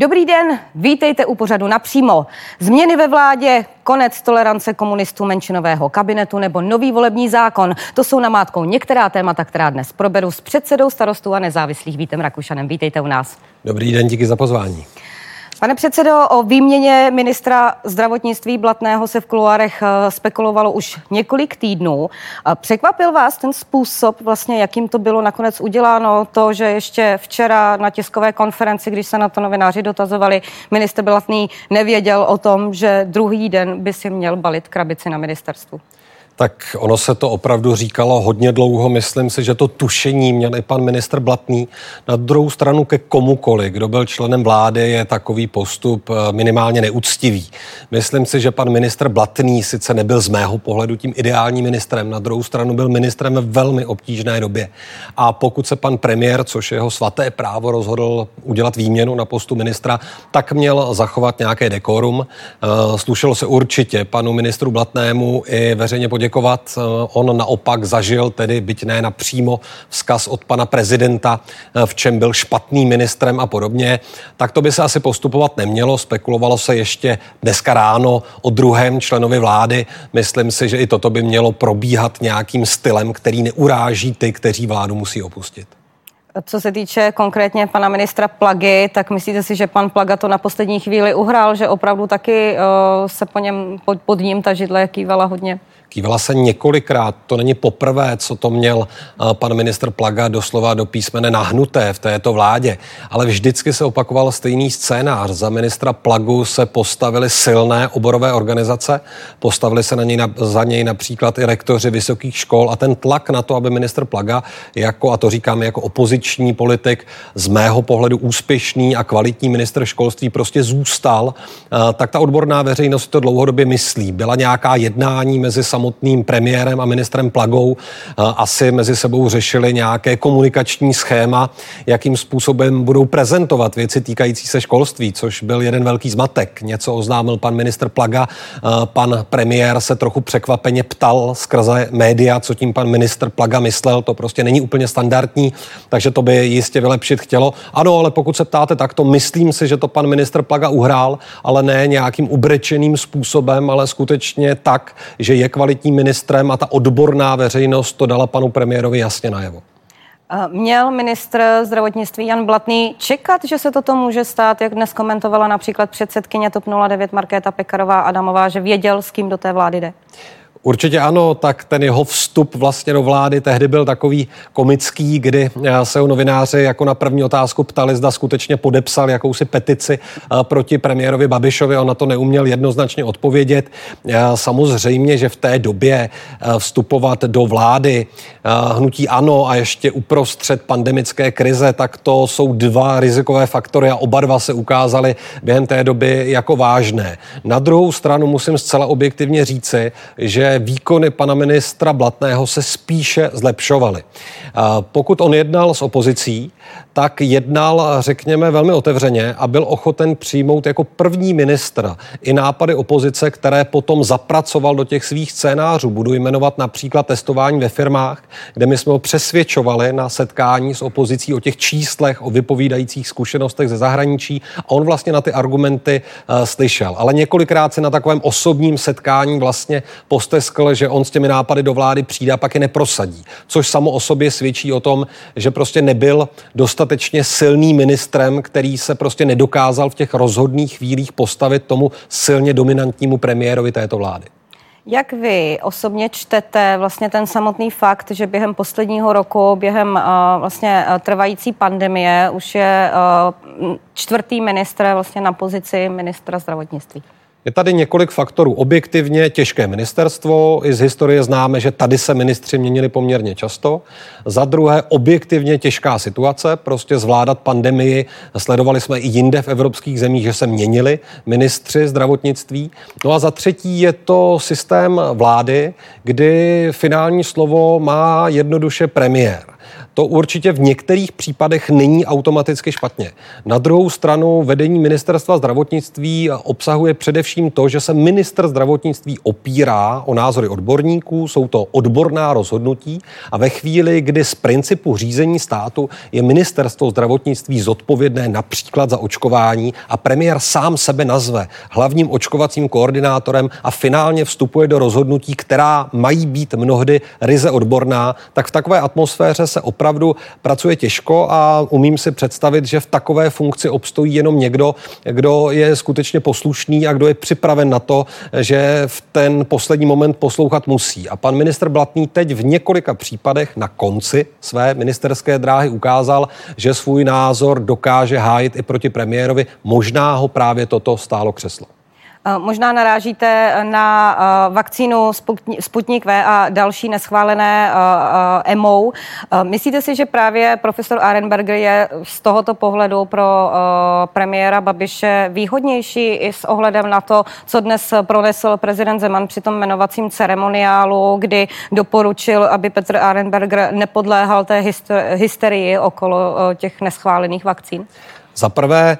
Dobrý den, vítejte u pořadu napřímo. Změny ve vládě, konec tolerance komunistů menšinového kabinetu nebo nový volební zákon. To jsou namátkou některá témata, která dnes proberu s předsedou starostů a nezávislých Vítem Rakušanem. Vítejte u nás. Dobrý den, díky za pozvání. Pane předsedo, o výměně ministra zdravotnictví Blatného se v kuloárech eh, spekulovalo už několik týdnů. Překvapil vás ten způsob, vlastně, jakým to bylo nakonec uděláno, to, že ještě včera na tiskové konferenci, když se na to novináři dotazovali, minister Blatný nevěděl o tom, že druhý den by si měl balit krabici na ministerstvu? Tak ono se to opravdu říkalo hodně dlouho. Myslím si, že to tušení měl i pan ministr Blatný. Na druhou stranu ke komukoli, kdo byl členem vlády, je takový postup eh, minimálně neúctivý. Myslím si, že pan ministr Blatný sice nebyl z mého pohledu tím ideálním ministrem, na druhou stranu byl ministrem ve velmi obtížné době. A pokud se pan premiér, což je jeho svaté právo, rozhodl udělat výměnu na postu ministra, tak měl zachovat nějaké dekorum. Eh, slušelo se určitě panu ministru Blatnému i veřejně poděkovat poděkovat. Eh, on naopak zažil tedy, byť ne napřímo, vzkaz od pana prezidenta, eh, v čem byl špatným ministrem a podobně. Tak to by se asi postupovat nemělo. Spekulovalo se ještě dneska ráno o druhém členovi vlády. Myslím si, že i toto by mělo probíhat nějakým stylem, který neuráží ty, kteří vládu musí opustit. Co se týče konkrétně pana ministra Plagy, tak myslíte si, že pan Plaga to na poslední chvíli uhrál, že opravdu taky uh, se po něm, pod, pod ním ta židle kývala hodně? Kývala se několikrát, to není poprvé, co to měl pan ministr Plaga doslova do písmene nahnuté v této vládě, ale vždycky se opakoval stejný scénář. Za ministra Plagu se postavili silné oborové organizace, postavili se na něj, za něj například i rektoři vysokých škol a ten tlak na to, aby ministr Plaga, jako, a to říkáme jako opoziční politik, z mého pohledu úspěšný a kvalitní ministr školství prostě zůstal, tak ta odborná veřejnost to dlouhodobě myslí. Byla nějaká jednání mezi samotným premiérem a ministrem Plagou asi mezi sebou řešili nějaké komunikační schéma, jakým způsobem budou prezentovat věci týkající se školství, což byl jeden velký zmatek. Něco oznámil pan ministr Plaga, pan premiér se trochu překvapeně ptal skrze média, co tím pan ministr Plaga myslel, to prostě není úplně standardní, takže to by jistě vylepšit chtělo. Ano, ale pokud se ptáte takto, myslím si, že to pan ministr Plaga uhrál, ale ne nějakým ubrečeným způsobem, ale skutečně tak, že je kvalitní kvalitním ministrem a ta odborná veřejnost to dala panu premiérovi jasně najevo. Měl ministr zdravotnictví Jan Blatný čekat, že se toto může stát, jak dnes komentovala například předsedkyně TOP 09 Markéta Pekarová Adamová, že věděl, s kým do té vlády jde? Určitě ano, tak ten jeho vstup vlastně do vlády tehdy byl takový komický, kdy eh, se o novináři jako na první otázku ptali, zda skutečně podepsal jakousi petici eh, proti premiérovi Babišovi. On na to neuměl jednoznačně odpovědět. Eh, samozřejmě, že v té době vstupovat do vlády hnutí ano a ještě uprostřed pandemické krize, tak to jsou dva rizikové faktory a oba dva se ukázaly během té doby jako vážné. Na druhou stranu musím zcela objektivně říci, že výkony pana ministra Blatného se spíše zlepšovaly. Pokud on jednal s opozicí, tak jednal, řekněme, velmi otevřeně a byl ochoten přijmout jako první ministr i nápady opozice, které potom zapracoval do těch svých scénářů. Budu jmenovat například testování ve firmách, kde my jsme ho přesvědčovali na setkání s opozicí o těch číslech, o vypovídajících zkušenostech ze zahraničí a on vlastně na ty argumenty uh, slyšel. Ale několikrát se na takovém osobním setkání vlastně posteskl, že on s těmi nápady do vlády přijde a pak je neprosadí. Což samo o sobě svědčí o tom, že prostě nebyl dostatečně silný ministrem, který se prostě nedokázal v těch rozhodných chvílích postavit tomu silně dominantnímu premiérovi této vlády. Jak vy osobně čtete vlastně ten samotný fakt, že během posledního roku, během uh, vlastně uh, trvající pandemie už je uh, čtvrtý ministr vlastně na pozici ministra zdravotnictví? Je tady několik faktorů. Objektivně těžké ministerstvo, i z historie známe, že tady se ministři měnili poměrně často. Za druhé, objektivně těžká situace, prostě zvládat pandemii. Sledovali jsme i jinde v evropských zemích, že se měnili ministři zdravotnictví. No a za třetí je to systém vlády, kdy finální slovo má jednoduše premiér. To určitě v některých případech není automaticky špatně. Na druhou stranu vedení ministerstva zdravotnictví obsahuje především to, že se minister zdravotnictví opírá o názory odborníků, jsou to odborná rozhodnutí a ve chvíli, kdy z principu řízení státu je ministerstvo zdravotnictví zodpovědné například za očkování a premiér sám sebe nazve hlavním očkovacím koordinátorem a finálně vstupuje do rozhodnutí, která mají být mnohdy ryze odborná, tak v takové atmosféře se opravdu pracuje těžko a umím si představit, že v takové funkci obstojí jenom někdo, kdo je skutečně poslušný a kdo je připraven na to, že v ten poslední moment poslouchat musí. A pan ministr Blatný teď v několika případech na konci své ministerské dráhy ukázal, že svůj názor dokáže hájit i proti premiérovi. Možná ho právě toto stálo křeslo. Eh, možná narážíte na eh, vakcínu Sputnik V a další neschválené EMO. Eh, myslíte si, že právě profesor Arenberger je z tohoto pohledu pro premiéra Babiše výhodnější i s ohledem na to, co dnes pronesl prezident Zeman při tom jmenovacím ceremoniálu, kdy doporučil, aby Petr Arenberger nepodléhal té hysterii okolo těch neschválených vakcín? Za prvé,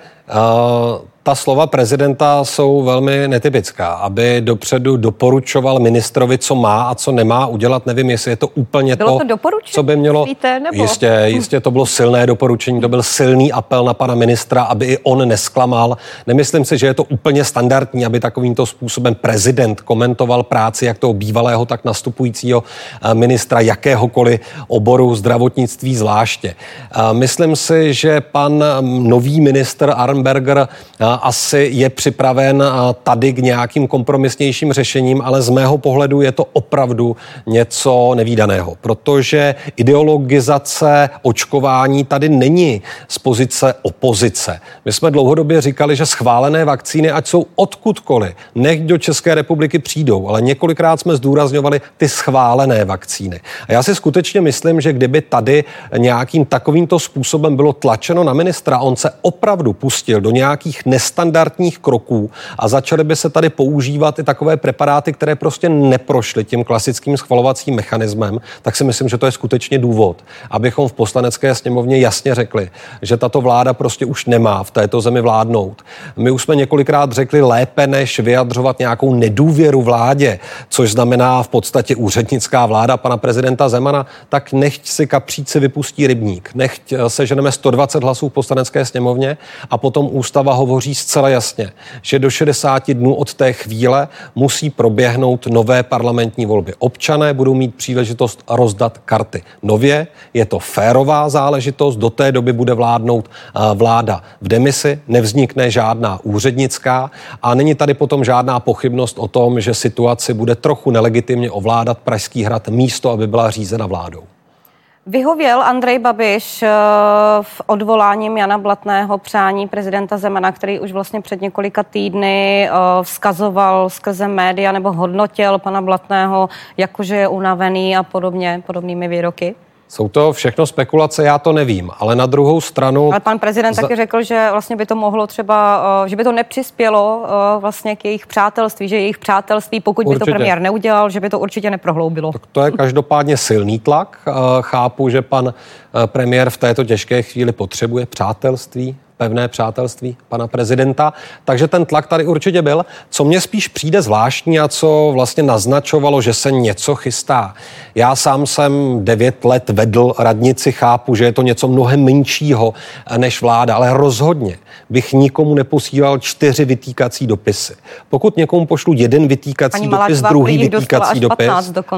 ta slova prezidenta jsou velmi netypická, aby dopředu doporučoval ministrovi, co má a co nemá udělat. Nevím, jestli je to úplně bylo to, to co by mělo. Víte, nebo? Jistě, jistě to bylo silné doporučení, to byl silný apel na pana ministra, aby i on nesklamal. Nemyslím si, že je to úplně standardní, aby takovýmto způsobem prezident komentoval práci jak toho bývalého, tak nastupujícího eh, ministra jakéhokoliv oboru zdravotnictví zvláště. Eh, myslím si, že pan mm, nový ministr Arnberger eh, asi je připraven tady k nějakým kompromisnějším řešením, ale z mého pohledu je to opravdu něco nevýdaného, protože ideologizace očkování tady není z pozice opozice. My jsme dlouhodobě říkali, že schválené vakcíny, ať jsou odkudkoliv, nech do České republiky přijdou, ale několikrát jsme zdůrazňovali ty schválené vakcíny. A já si skutečně myslím, že kdyby tady nějakým takovýmto způsobem bylo tlačeno na ministra, on se opravdu pustil do nějakých nestandardních kroků a začaly by se tady používat i takové preparáty, které prostě neprošly tím klasickým schvalovacím mechanismem, tak si myslím, že to je skutečně důvod, abychom v poslanecké sněmovně jasně řekli, že tato vláda prostě už nemá v této zemi vládnout. My už jsme několikrát řekli lépe, než vyjadřovat nějakou nedůvěru vládě, což znamená v podstatě úřednická vláda pana prezidenta Zemana, tak nechť si kapříci vypustí rybník, nechť seženeme 120 hlasů v poslanecké sněmovně a potom ústava hovoří zcela jasně, že do 60 dnů od té chvíle musí proběhnout nové parlamentní volby. Občané budou mít příležitost rozdat karty. Nově je to férová záležitost, do té doby bude vládnout vláda v demisi, nevznikne žádná úřednická a není tady potom žádná pochybnost o tom, že situaci bude trochu nelegitimně ovládat Pražský hrad místo, aby byla řízena vládou. Vyhověl Andrej Babiš eh, v odvoláním Jana Blatného přání prezidenta Zemana, který už vlastně před několika týdny eh, vzkazoval skrze média nebo hodnotil pana Blatného, jakože je unavený a podobně, podobnými výroky? Jsou to všechno spekulace, já to nevím, ale na druhou stranu... Ale pan prezident za... taky řekl, že vlastně by to mohlo třeba, eh, že by to nepřispělo eh, vlastně k jejich přátelství, že jejich přátelství, pokud určitě. by to premiér neudělal, že by to určitě neprohloubilo. Tak to je každopádně silný tlak. Eh, chápu, že pan premiér v této těžké chvíli potřebuje přátelství pevné přátelství pana prezidenta. Takže ten tlak tady určitě byl. Co mě spíš přijde zvláštní a co vlastně naznačovalo, že se něco chystá. Já sám jsem devět let vedl radnici, chápu, že je to něco mnohem menšího než vláda, ale rozhodně bych nikomu neposílal čtyři vytýkací dopisy. Pokud někomu pošlu jeden vytýkací Pani dopis, druhý vytýkací dopis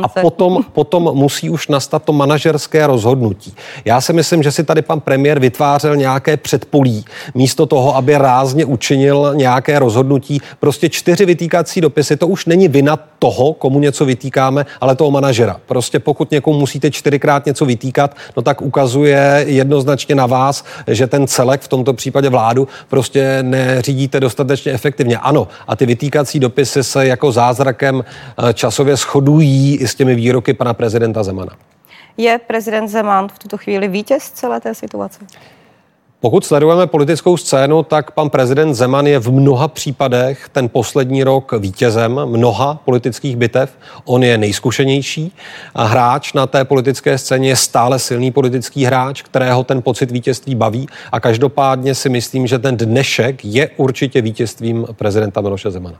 a potom, potom musí už nastat to manažerské rozhodnutí. Já si myslím, že si tady pan premiér vytvářel nějaké předpolí, místo toho, aby rázně učinil nějaké rozhodnutí. Prostě čtyři vytýkací dopisy, to už není vina toho, komu něco vytýkáme, ale toho manažera. Prostě pokud někomu musíte čtyřikrát něco vytýkat, no tak ukazuje jednoznačně na vás, že ten celek, v tomto případě vládu, prostě neřídíte dostatečně efektivně. Ano, a ty vytýkací dopisy se jako zázrakem eh, časově shodují i s těmi výroky pana prezidenta Zemana. Je prezident Zeman v tuto chvíli vítěz celé té situace? Pokud sledujeme politickou scénu, tak pan prezident Zeman je v mnoha případech ten poslední rok vítězem mnoha politických bitev. On je nejzkušenější a hráč na té politické scéně je stále silný politický hráč, kterého ten pocit vítězství baví a každopádně si myslím, že ten dnešek je určitě vítězstvím prezidenta Miloše Zemana.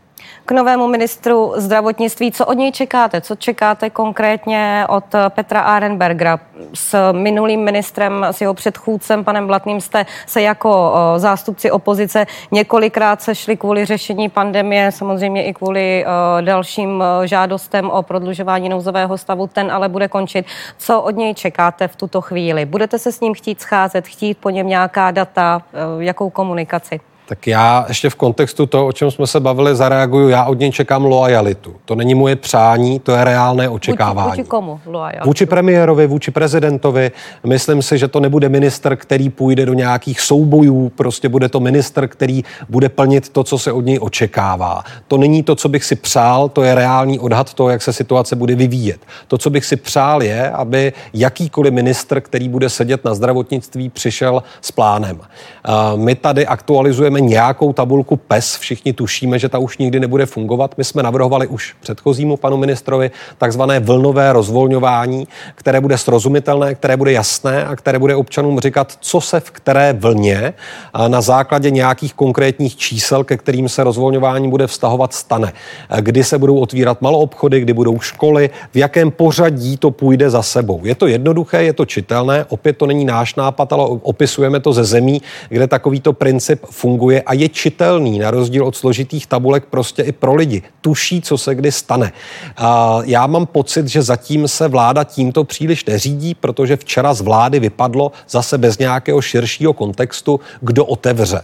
K novému ministru zdravotnictví, co od něj čekáte? Co čekáte konkrétně od Petra Arenbergera? S minulým ministrem, s jeho předchůdcem, panem Blatným, jste se jako zástupci opozice několikrát sešli kvůli řešení pandemie, samozřejmě i kvůli dalším žádostem o prodlužování nouzového stavu. Ten ale bude končit. Co od něj čekáte v tuto chvíli? Budete se s ním chtít scházet, chtít po něm nějaká data, jakou komunikaci? Tak já ještě v kontextu toho, o čem jsme se bavili, zareaguju. Já od něj čekám loajalitu. To není moje přání, to je reálné očekávání. Vůči, vůči komu loajalitu? Vůči premiérovi, vůči prezidentovi. Myslím si, že to nebude minister, který půjde do nějakých soubojů, prostě bude to minister, který bude plnit to, co se od něj očekává. To není to, co bych si přál, to je reálný odhad toho, jak se situace bude vyvíjet. To, co bych si přál, je, aby jakýkoliv minister, který bude sedět na zdravotnictví, přišel s plánem. My tady aktualizujeme nějakou tabulku PES, všichni tušíme, že ta už nikdy nebude fungovat. My jsme navrhovali už předchozímu panu ministrovi takzvané vlnové rozvolňování, které bude srozumitelné, které bude jasné a které bude občanům říkat, co se v které vlně na základě nějakých konkrétních čísel, ke kterým se rozvolňování bude vztahovat, stane. Kdy se budou otvírat maloobchody, kdy budou školy, v jakém pořadí to půjde za sebou. Je to jednoduché, je to čitelné, opět to není náš nápad, ale opisujeme to ze zemí, kde takovýto princip funguje funguje a je čitelný na rozdíl od složitých tabulek prostě i pro lidi. Tuší, co se kdy stane. A já mám pocit, že zatím se vláda tímto příliš neřídí, protože včera z vlády vypadlo zase bez nějakého širšího kontextu, kdo otevře.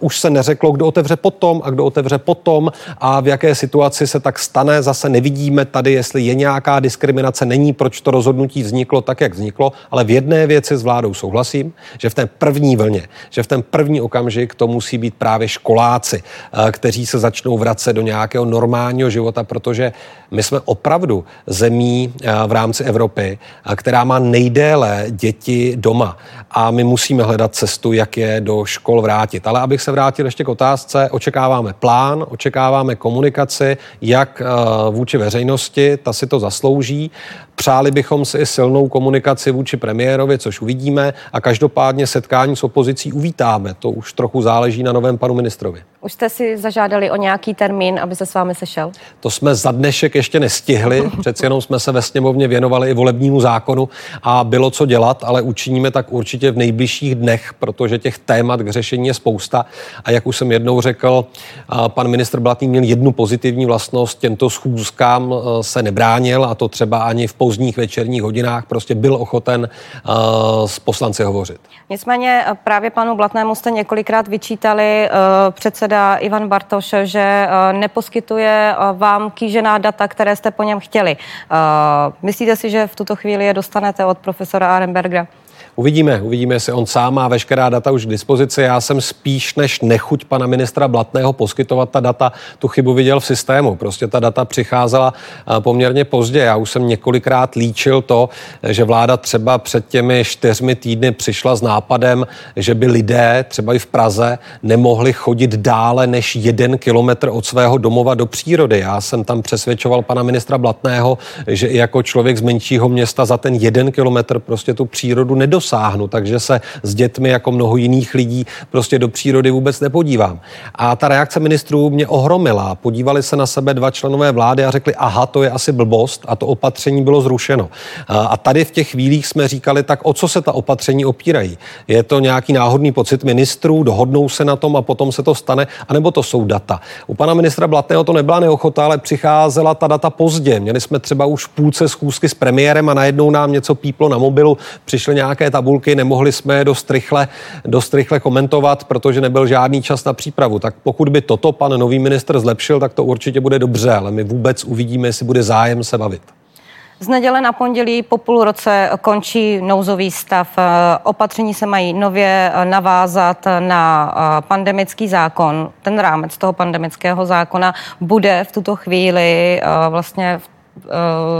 Už se neřeklo, kdo otevře potom a kdo otevře potom a v jaké situaci se tak stane. Zase nevidíme tady, jestli je nějaká diskriminace, není, proč to rozhodnutí vzniklo tak, jak vzniklo, ale v jedné věci s vládou souhlasím, že v té první vlně, že v ten první okamžik to musí být právě školáci, uh, kteří se začnou vracet do nějakého normálního života, protože my jsme opravdu zemí uh, v rámci Evropy, která má nejdéle děti doma a my musíme hledat cestu, jak je do škol vrátit. Ale abych se vrátil ještě k otázce, očekáváme plán, očekáváme komunikaci, jak eh, vůči veřejnosti, ta si to zaslouží. Přáli bychom si i silnou komunikaci vůči premiérovi, což uvidíme, a každopádně setkání s opozicí uvítáme. To už trochu záleží na novém panu ministrovi. Už jste si zažádali o nějaký termín, aby se s vámi sešel? To jsme za dnešek ještě nestihli, přeci jenom jsme se ve sněmovně věnovali i volebnímu zákonu a bylo co dělat, ale učiníme tak určitě v nejbližších dnech, protože těch témat k řešení je spousta. A jak už jsem jednou řekl, pan ministr Blatný měl jednu pozitivní vlastnost, těmto schůzkám e, se nebránil a to třeba ani v pozdních večerních hodinách prostě byl ochoten uh, s poslanci hovořit. Nicméně eh, právě panu Blatnému jste několikrát vyčítali uh, předseda Ivan Bartoš, že uh, neposkytuje uh, vám kýžená data, které jste po něm chtěli. Uh, myslíte si, že v tuto chvíli je dostanete od profesora Arenberga? Uvidíme, uvidíme, jestli on sám má veškerá data už k dispozici. Já jsem spíš než nechuť pana ministra Blatného poskytovat ta data, tu chybu viděl v systému. Prostě ta data přicházela eh, poměrně pozdě. Já už jsem několikrát líčil to, že vláda třeba před těmi čtyřmi týdny přišla s nápadem, že by lidé třeba i v Praze nemohli chodit dále než jeden kilometr od svého domova do přírody. Já jsem tam přesvědčoval pana ministra Blatného, že i jako člověk z menšího města za ten jeden kilometr prostě tu přírodu nedosáhne nedosáhnu, takže se s dětmi jako mnoho jiných lidí prostě do přírody vůbec nepodívám. A ta reakce ministrů mě ohromila. Podívali se na sebe dva členové vlády a řekli, aha, to je asi blbost a to opatření bylo zrušeno. A tady v těch chvílích jsme říkali, tak o co se ta opatření opírají? Je to nějaký náhodný pocit ministrů, dohodnou se na tom a potom se to stane, anebo to jsou data? U pana ministra Blatného to nebyla neochota, ale přicházela ta data pozdě. Měli jsme třeba už půlce schůzky s premiérem a najednou nám něco píplo na mobilu, přišly nějaké tabulky, nemohli jsme je dost rychle, dost rychle komentovat, protože nebyl žádný čas na přípravu. Tak pokud by toto pan nový minister zlepšil, tak to určitě bude dobře, ale my vůbec uvidíme, jestli bude zájem se bavit. Z neděle na pondělí po půl roce končí nouzový stav. Opatření se mají nově navázat na pandemický zákon. Ten rámec toho pandemického zákona bude v tuto chvíli vlastně v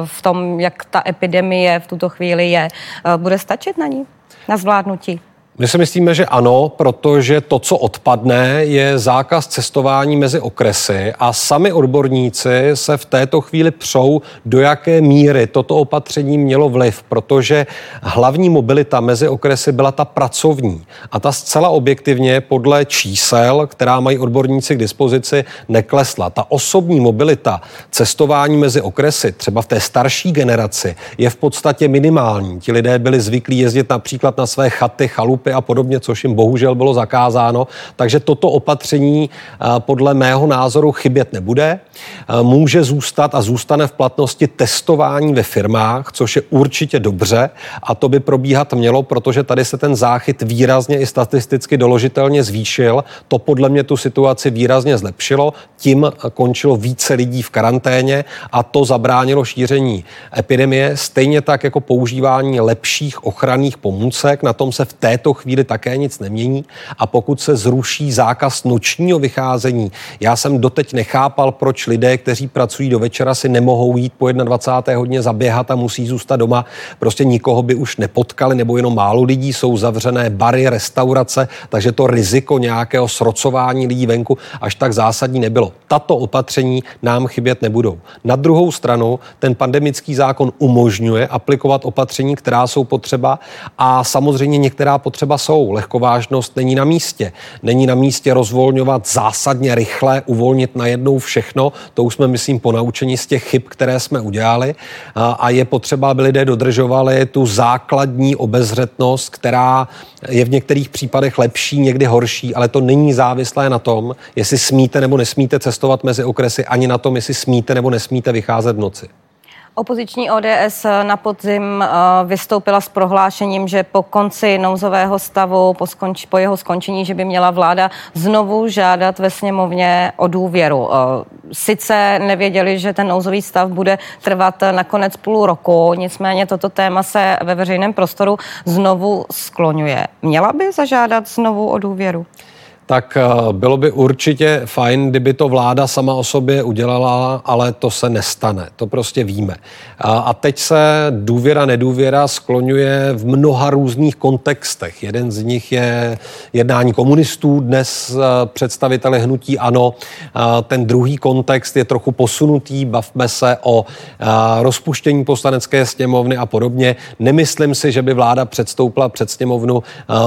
v tom, jak ta epidemie v tuto chvíli je. Bude stačit na ní, na zvládnutí? My si myslíme, že ano, protože to, co odpadne, je zákaz cestování mezi okresy a sami odborníci se v této chvíli přou, do jaké míry toto opatření mělo vliv, protože hlavní mobilita mezi okresy byla ta pracovní a ta zcela objektivně podle čísel, která mají odborníci k dispozici, neklesla. Ta osobní mobilita, cestování mezi okresy, třeba v té starší generaci, je v podstatě minimální. Ti lidé byli zvyklí jezdit například na své chaty, chalupy, stopy a podobně, což jim bohužel bylo zakázáno. Takže toto opatření eh, podle mého názoru chybět nebude. Eh, může zůstat a zůstane v platnosti testování ve firmách, což je určitě dobře a to by probíhat mělo, protože tady se ten záchyt výrazně i statisticky doložitelně zvýšil. To podle mě tu situaci výrazně zlepšilo. Tím končilo více lidí v karanténě a to zabránilo šíření epidemie. Stejně tak jako používání lepších ochranných pomůcek. Na tom se v této chvíli také nic nemění. A pokud se zruší zákaz nočního vycházení, já jsem doteď nechápal, proč lidé, kteří pracují do večera, si nemohou jít po 21. hodně zaběhat a musí zůstat doma. Prostě nikoho by už nepotkali, nebo jenom málo lidí, jsou zavřené bary, restaurace, takže to riziko nějakého srocování lidí venku až tak zásadní nebylo. Tato opatření nám chybět nebudou. Na druhou stranu ten pandemický zákon umožňuje aplikovat opatření, která jsou potřeba a samozřejmě některá potřeba třeba jsou. Lehkovážnost není na místě. Není na místě rozvolňovat zásadně rychle, uvolnit najednou všechno. To už jsme, myslím, ponaučení z těch chyb, které jsme udělali. A je potřeba, aby lidé dodržovali tu základní obezřetnost, která je v některých případech lepší, někdy horší, ale to není závislé na tom, jestli smíte nebo nesmíte cestovat mezi okresy, ani na tom, jestli smíte nebo nesmíte vycházet v noci. Opoziční ODS na podzim eh, vystoupila s prohlášením, že po konci nouzového stavu, po, skonč, po jeho skončení, že by měla vláda znovu žádat ve sněmovně o důvěru. Eh, sice nevěděli, že ten nouzový stav bude trvat nakonec půl roku, nicméně toto téma se ve veřejném prostoru znovu skloňuje. Měla by zažádat znovu o důvěru? Tak eh, bylo by určitě fajn, kdyby to vláda sama o sobě udělala, ale to se nestane. To prostě víme. A teď se důvěra, nedůvěra skloňuje v mnoha různých kontextech. Jeden z nich je jednání komunistů, dnes eh, představitele hnutí ANO. Ten druhý kontext je trochu posunutý. Bavme se o eh, rozpuštění poslanecké sněmovny a podobně. Nemyslím si, že by vláda předstoupila před sněmovnu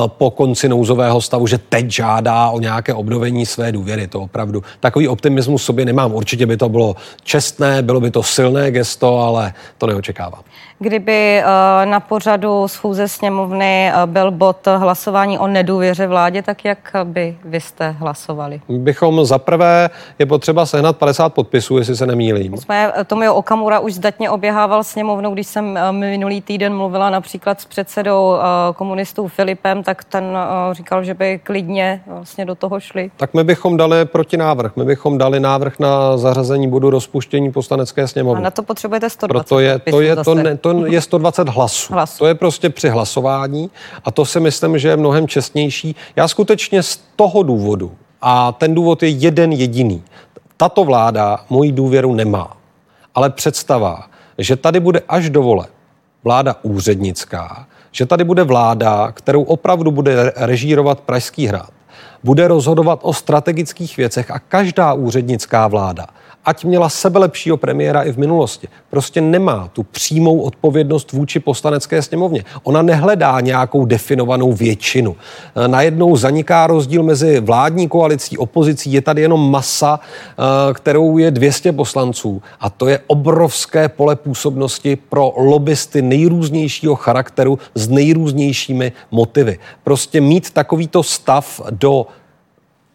po konci nouzového stavu, že teď žádá o nějaké obnovení své důvěry. To opravdu takový optimismus sobě nemám. Určitě by to bylo čestné, bylo by to silné gesto, ale to neočekávám. Kdyby eh, na pořadu schůze sněmovny eh, byl bod hlasování o nedůvěře vládě, tak jak by vy jste hlasovali? Bychom zaprvé je potřeba sehnat 50 podpisů, jestli se nemýlím. Jsme, eh, Tomio Okamura už zdatně oběhával sněmovnou, když jsem minulý týden mluvila například s předsedou komunistů Filipem, tak ten říkal, že by klidně vlastně do toho šli. Tak my bychom dali protinávrh. My bychom dali návrh na zařazení bodu rozpuštění poslanecké sněmovny. A na to potřebujete 120 Proto je, to, je, to, ne, to je 120 hlasů. Hlas. To je prostě při hlasování a to si myslím, že je mnohem čestnější. Já skutečně z toho důvodu, a ten důvod je jeden jediný, tato vláda moji důvěru nemá. Ale představa, že tady bude až dovole vláda úřednická, že tady bude vláda, kterou opravdu bude režírovat Pražský hrad, bude rozhodovat o strategických věcech a každá úřednická vláda ať měla sebelepšího premiéra i v minulosti, prostě nemá tu přímou odpovědnost vůči poslanecké sněmovně. Ona nehledá nějakou definovanou většinu. E, najednou zaniká rozdíl mezi vládní koalicí, opozicí. Je tady jenom masa, e, kterou je 200 poslanců. A to je obrovské pole působnosti pro lobbysty nejrůznějšího charakteru s nejrůznějšími motivy. Prostě mít takovýto stav do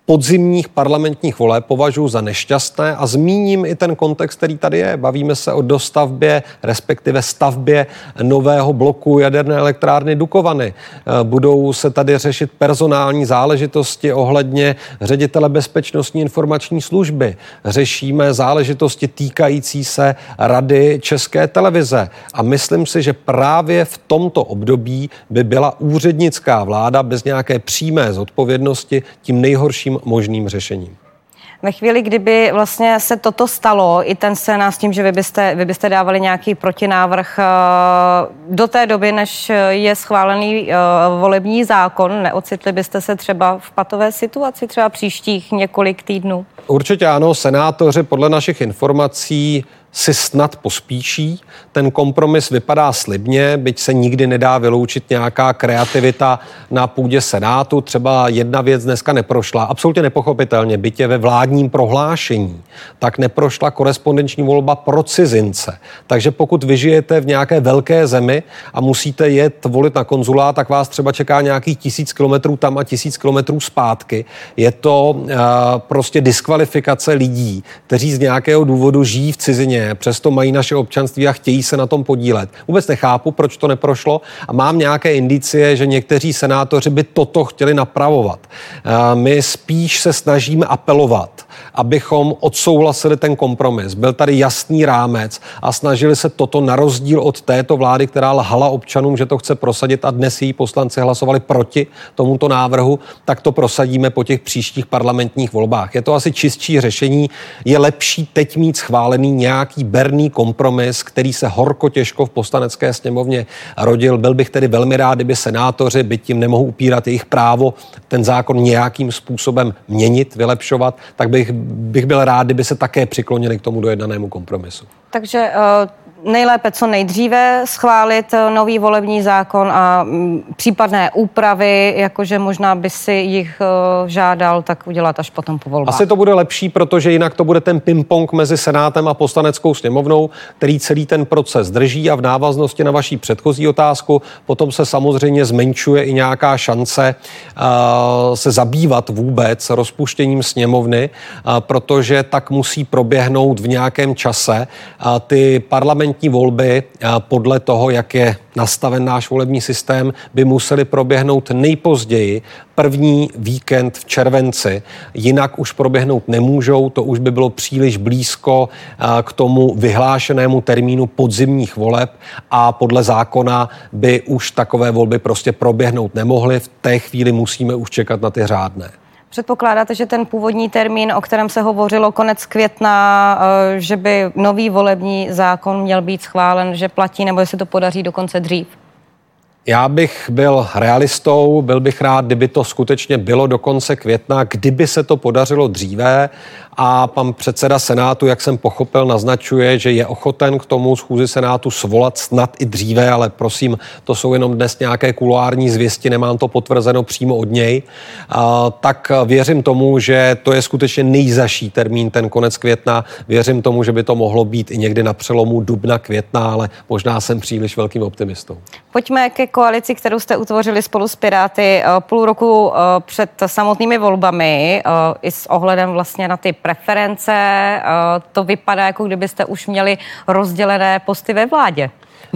podzimních parlamentních voleb považuji za nešťastné a zmíním i ten kontext, který tady je. Bavíme se o dostavbě, respektive stavbě nového bloku jaderné elektrárny Dukovany. Eh, budou se tady řešit personální záležitosti ohledně ředitele bezpečnostní informační služby. Řešíme záležitosti týkající se Rady České televize. A myslím si, že právě v tomto období by byla úřednická vláda bez nějaké přímé zodpovědnosti tím nejhorším možným řešením. Ve chvíli, kdyby vlastně se toto stalo, i ten scénář s tím, že vy byste, vy byste dávali nějaký protinávrh eh, do té doby, než je schválený eh, volební zákon, neocitli byste se třeba v patové situaci třeba příštích několik týdnů? Určitě ano, senátoři podle našich informací si snad pospíší. Ten kompromis vypadá slibně, byť se nikdy nedá vyloučit nějaká kreativita na půdě Senátu. Třeba jedna věc dneska neprošla, absolutně nepochopitelně, byť je ve vládním prohlášení, tak neprošla korespondenční volba pro cizince. Takže pokud vyžijete v nějaké velké zemi a musíte jet volit na konzulát, tak vás třeba čeká nějakých tisíc kilometrů tam a tisíc kilometrů zpátky. Je to uh, prostě diskvalifikace lidí, kteří z nějakého důvodu žijí v cizině přesto mají naše občanství a chtějí se na tom podílet. Vůbec nechápu, proč to neprošlo a mám nějaké indicie, že někteří senátoři by toto chtěli napravovat. My spíš se snažíme apelovat abychom odsouhlasili ten kompromis. Byl tady jasný rámec a snažili se toto na rozdíl od této vlády, která lhala občanům, že to chce prosadit a dnes její poslanci hlasovali proti tomuto návrhu, tak to prosadíme po těch příštích parlamentních volbách. Je to asi čistší řešení. Je lepší teď mít schválený nějaký berný kompromis, který se horko těžko v poslanecké sněmovně rodil. Byl bych tedy velmi rád, kdyby senátoři, byť tím nemohu upírat jejich právo, ten zákon nějakým způsobem měnit, vylepšovat, tak bych bych byl rád, kdyby se také přiklonili k tomu dojednanému kompromisu. Takže uh nejlépe co nejdříve schválit eh, nový volební zákon a mm, případné úpravy, jakože možná by si jich eh, žádal, tak udělat až potom po volbách. Asi to bude lepší, protože jinak to bude ten ping-pong mezi Senátem a poslaneckou sněmovnou, který celý ten proces drží a v návaznosti na vaší předchozí otázku potom se samozřejmě zmenšuje i nějaká šance uh, se zabývat vůbec rozpuštěním sněmovny, protože tak musí proběhnout v nějakém čase. Ty parlamentní parlamentní volby podle toho, jak je nastaven náš volební systém, by musely proběhnout nejpozději první víkend v červenci. Jinak už proběhnout nemůžou, to už by bylo příliš blízko k tomu vyhlášenému termínu podzimních voleb a podle zákona by už takové volby prostě proběhnout nemohly. V té chvíli musíme už čekat na ty řádné. Předpokládáte, že ten původní termín, o kterém se hovořilo konec května, eh, že by nový volební zákon měl být schválen, že platí, nebo jestli to podaří dokonce dřív? Já bych byl realistou, byl bych rád, kdyby to skutečně bylo do konce května, kdyby se to podařilo dříve a pan předseda Senátu, jak jsem pochopil, naznačuje, že je ochoten k tomu schůzi Senátu svolat snad i dříve, ale prosím, to jsou jenom dnes nějaké kuloární zvěsti, nemám to potvrzeno přímo od něj, a, tak věřím tomu, že to je skutečně nejzaší termín, ten konec května. Věřím tomu, že by to mohlo být i někdy na přelomu dubna, května, ale možná jsem příliš velkým optimistou. Pojďme ke koalici, kterou jste utvořili spolu s Piráty půl roku před samotnými volbami i s ohledem vlastně na ty preference. Eh, to vypadá, jako kdybyste už měli rozdělené posty ve vládě.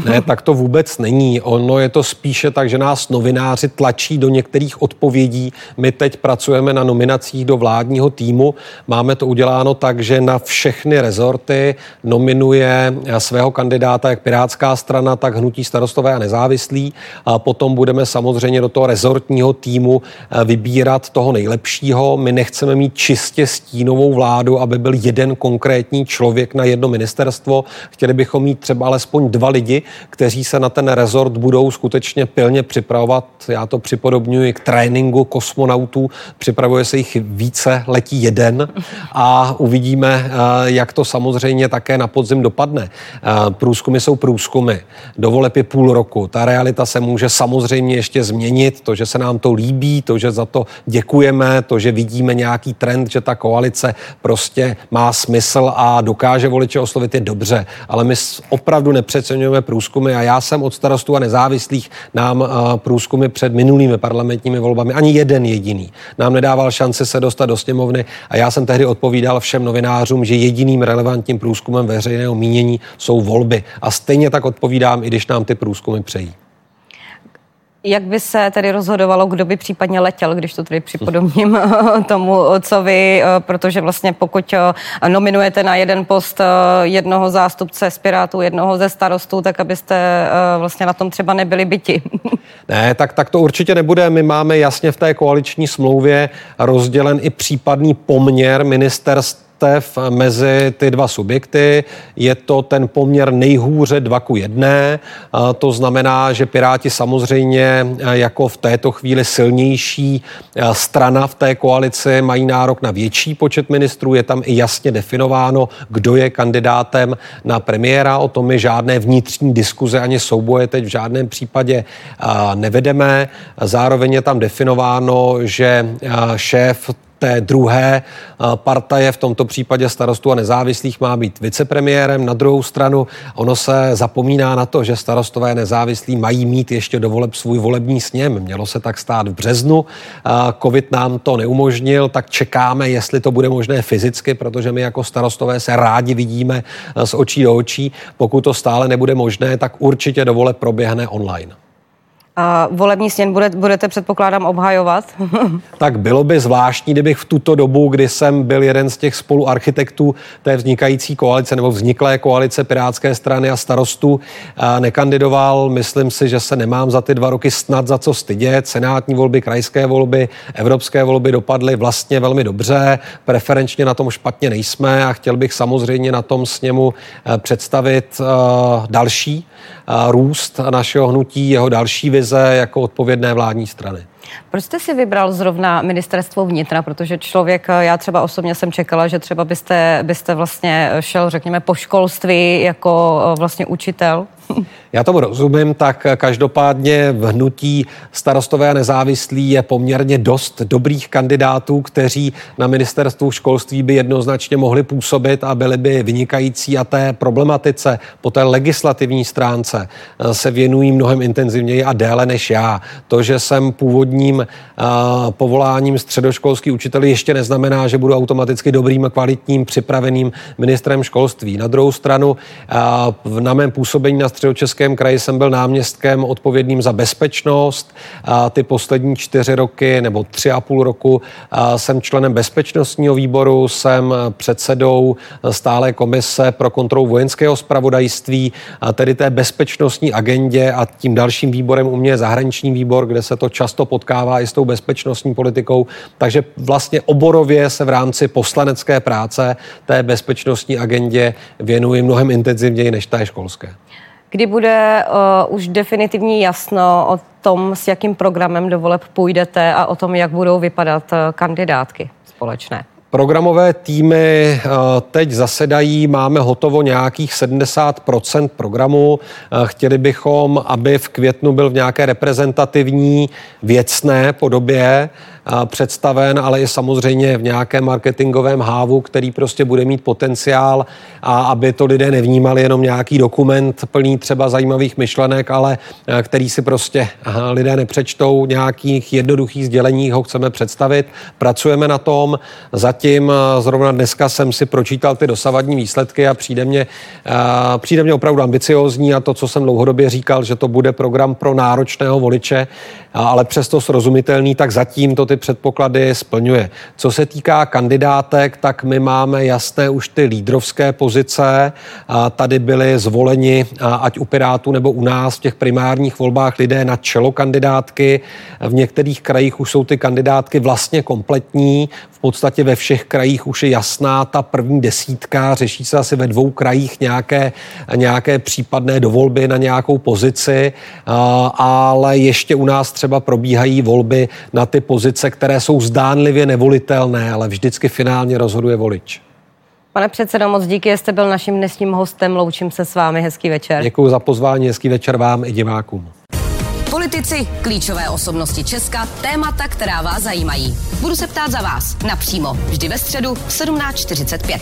Ne, tak to vůbec není. Ono je to spíše tak, že nás novináři tlačí do některých odpovědí. My teď pracujeme na nominacích do vládního týmu. Máme to uděláno tak, že na všechny rezorty nominuje svého kandidáta jak Pirátská strana, tak Hnutí starostové a nezávislí. A potom budeme samozřejmě do toho rezortního týmu eh, vybírat toho nejlepšího. My nechceme mít čistě stínovou vládu, aby byl jeden konkrétní člověk na jedno ministerstvo. Chtěli bychom mít třeba alespoň dva lidi, kteří se na ten rezort budou skutečně pilně připravovat. Já to připodobňuji k tréninku kosmonautů. Připravuje se jich více, letí jeden a uvidíme, eh, jak to samozřejmě také na podzim dopadne. Eh, průzkumy jsou průzkumy. Dovoleb je půl roku. Ta realita se může samozřejmě ještě změnit. To, že se nám to líbí, to, že za to děkujeme, to, že vidíme nějaký trend, že ta koalice prostě má smysl a dokáže voliče oslovit, je dobře. Ale my opravdu nepřeceňujeme průzkumy a já jsem od starostů a nezávislých nám eh, průzkumy před minulými parlamentními volbami ani jeden jediný nám nedával šanci se dostat do sněmovny a já jsem tehdy odpovídal všem novinářům, že jediným relevantním průzkumem veřejného mínění jsou volby. A stejně tak odpovídám, i když nám ty průzkumy přejí. Jak by se tedy rozhodovalo, kdo by případně letěl, když to tedy připodobním tomu, co vy, protože vlastně pokud nominujete na jeden post jednoho zástupce z Pirátů, jednoho ze starostů, tak abyste vlastně na tom třeba nebyli byti. Ne, tak, tak to určitě nebude. My máme jasně v té koaliční smlouvě rozdělen i případný poměr ministerstv vrstev mezi ty dva subjekty. Je to ten poměr nejhůře 2 ku 1. To znamená, že Piráti samozřejmě jako v této chvíli silnější strana v té koalici mají nárok na větší počet ministrů. Je tam i jasně definováno, kdo je kandidátem na premiéra. O tom my žádné vnitřní diskuze ani souboje teď v žádném případě nevedeme. Zároveň je tam definováno, že šéf té druhé partaje, v tomto případě starostů a nezávislých, má být vicepremiérem. Na druhou stranu ono se zapomíná na to, že starostové nezávislí mají mít ještě do voleb svůj volební sněm. Mělo se tak stát v březnu. Covid nám to neumožnil, tak čekáme, jestli to bude možné fyzicky, protože my jako starostové se rádi vidíme eh, z očí do očí. Pokud to stále nebude možné, tak určitě do voleb proběhne online. A volební sněn bude, budete předpokládám obhajovat? tak bylo by zvláštní, kdybych v tuto dobu, kdy jsem byl jeden z těch spoluarchitektů té vznikající koalice nebo vzniklé koalice Pirátské strany a starostů, nekandidoval. Myslím si, že se nemám za ty dva roky snad za co stydět. Senátní volby, krajské volby, evropské volby dopadly vlastně velmi dobře. Preferenčně na tom špatně nejsme a chtěl bych samozřejmě na tom sněmu eh, představit uh, další růst našeho hnutí, jeho další vize jako odpovědné vládní strany. Proč jste si vybral zrovna ministerstvo vnitra? Protože člověk, já třeba osobně jsem čekala, že třeba byste, byste vlastně šel, řekněme, po školství jako vlastně učitel. Já tomu rozumím, tak každopádně v hnutí starostové a nezávislí je poměrně dost dobrých kandidátů, kteří na ministerstvu školství by jednoznačně mohli působit a byli by vynikající a té problematice po té legislativní stránce eh, se věnují mnohem intenzivněji a déle než já. To, že jsem původním uh, povoláním středoškolský učitel ještě neznamená, že budu automaticky dobrým kvalitním připraveným ministrem školství. Na druhou stranu na mém působení na středočeském kraji jsem byl náměstkem odpovědným za bezpečnost. Ty poslední čtyři roky nebo tři a půl roku jsem členem bezpečnostního výboru, jsem předsedou stále komise pro kontrolu vojenského spravodajství, tedy té bezpečnostní agendě a tím dalším výborem u mě je zahraniční výbor, kde se to často potkává i s tou bezpečnostní politikou. Takže vlastně oborově se v rámci poslanecké práce té bezpečnostní agendě věnuji mnohem intenzivněji než té školské kdy bude uh, už definitivní jasno o tom, s jakým programem do voleb půjdete a o tom, jak budou vypadat uh, kandidátky společné? Programové týmy eh, teď zasedají, máme hotovo nějakých 70% programu. Chtěli bychom, aby v květnu byl v nějaké reprezentativní věcné podobě představen, ale i samozřejmě v nějakém marketingovém hávu, který prostě bude mít potenciál a aby to lidé nevnímali jenom nějaký dokument plný třeba zajímavých myšlenek, ale eh, který si prostě lidé nepřečtou, nějakých jednoduchých sdělení ho chceme představit. Pracujeme na tom. Zatím eh, zrovna dneska jsem si pročítal ty dosavadní výsledky a přijde mě, eh, přijde mě opravdu ambiciozní a to, co jsem dlouhodobě říkal, že to bude program pro náročného voliče, ale přesto srozumitelný, tak zatím to ty ty předpoklady splňuje. Co se týká kandidátek, tak my máme jasné už ty lídrovské pozice. Tady byli zvoleni, ať u Pirátů nebo u nás v těch primárních volbách lidé na čelo kandidátky. V některých krajích už jsou ty kandidátky vlastně kompletní. V podstatě ve všech krajích už je jasná ta první desítka. Řeší se asi ve dvou krajích nějaké, nějaké případné dovolby na nějakou pozici, ale ještě u nás třeba probíhají volby na ty pozice pozice, které jsou zdánlivě nevolitelné, ale vždycky finálně rozhoduje volič. Pane předsedo, moc díky, jste byl naším dnesním hostem. Loučím se s vámi. Hezký večer. Děkuji za pozvání. Hezký večer vám i divákům. Politici, klíčové osobnosti Česka, témata, která vás zajímají. Budu se ptát za vás napřímo, vždy ve středu v 17.45.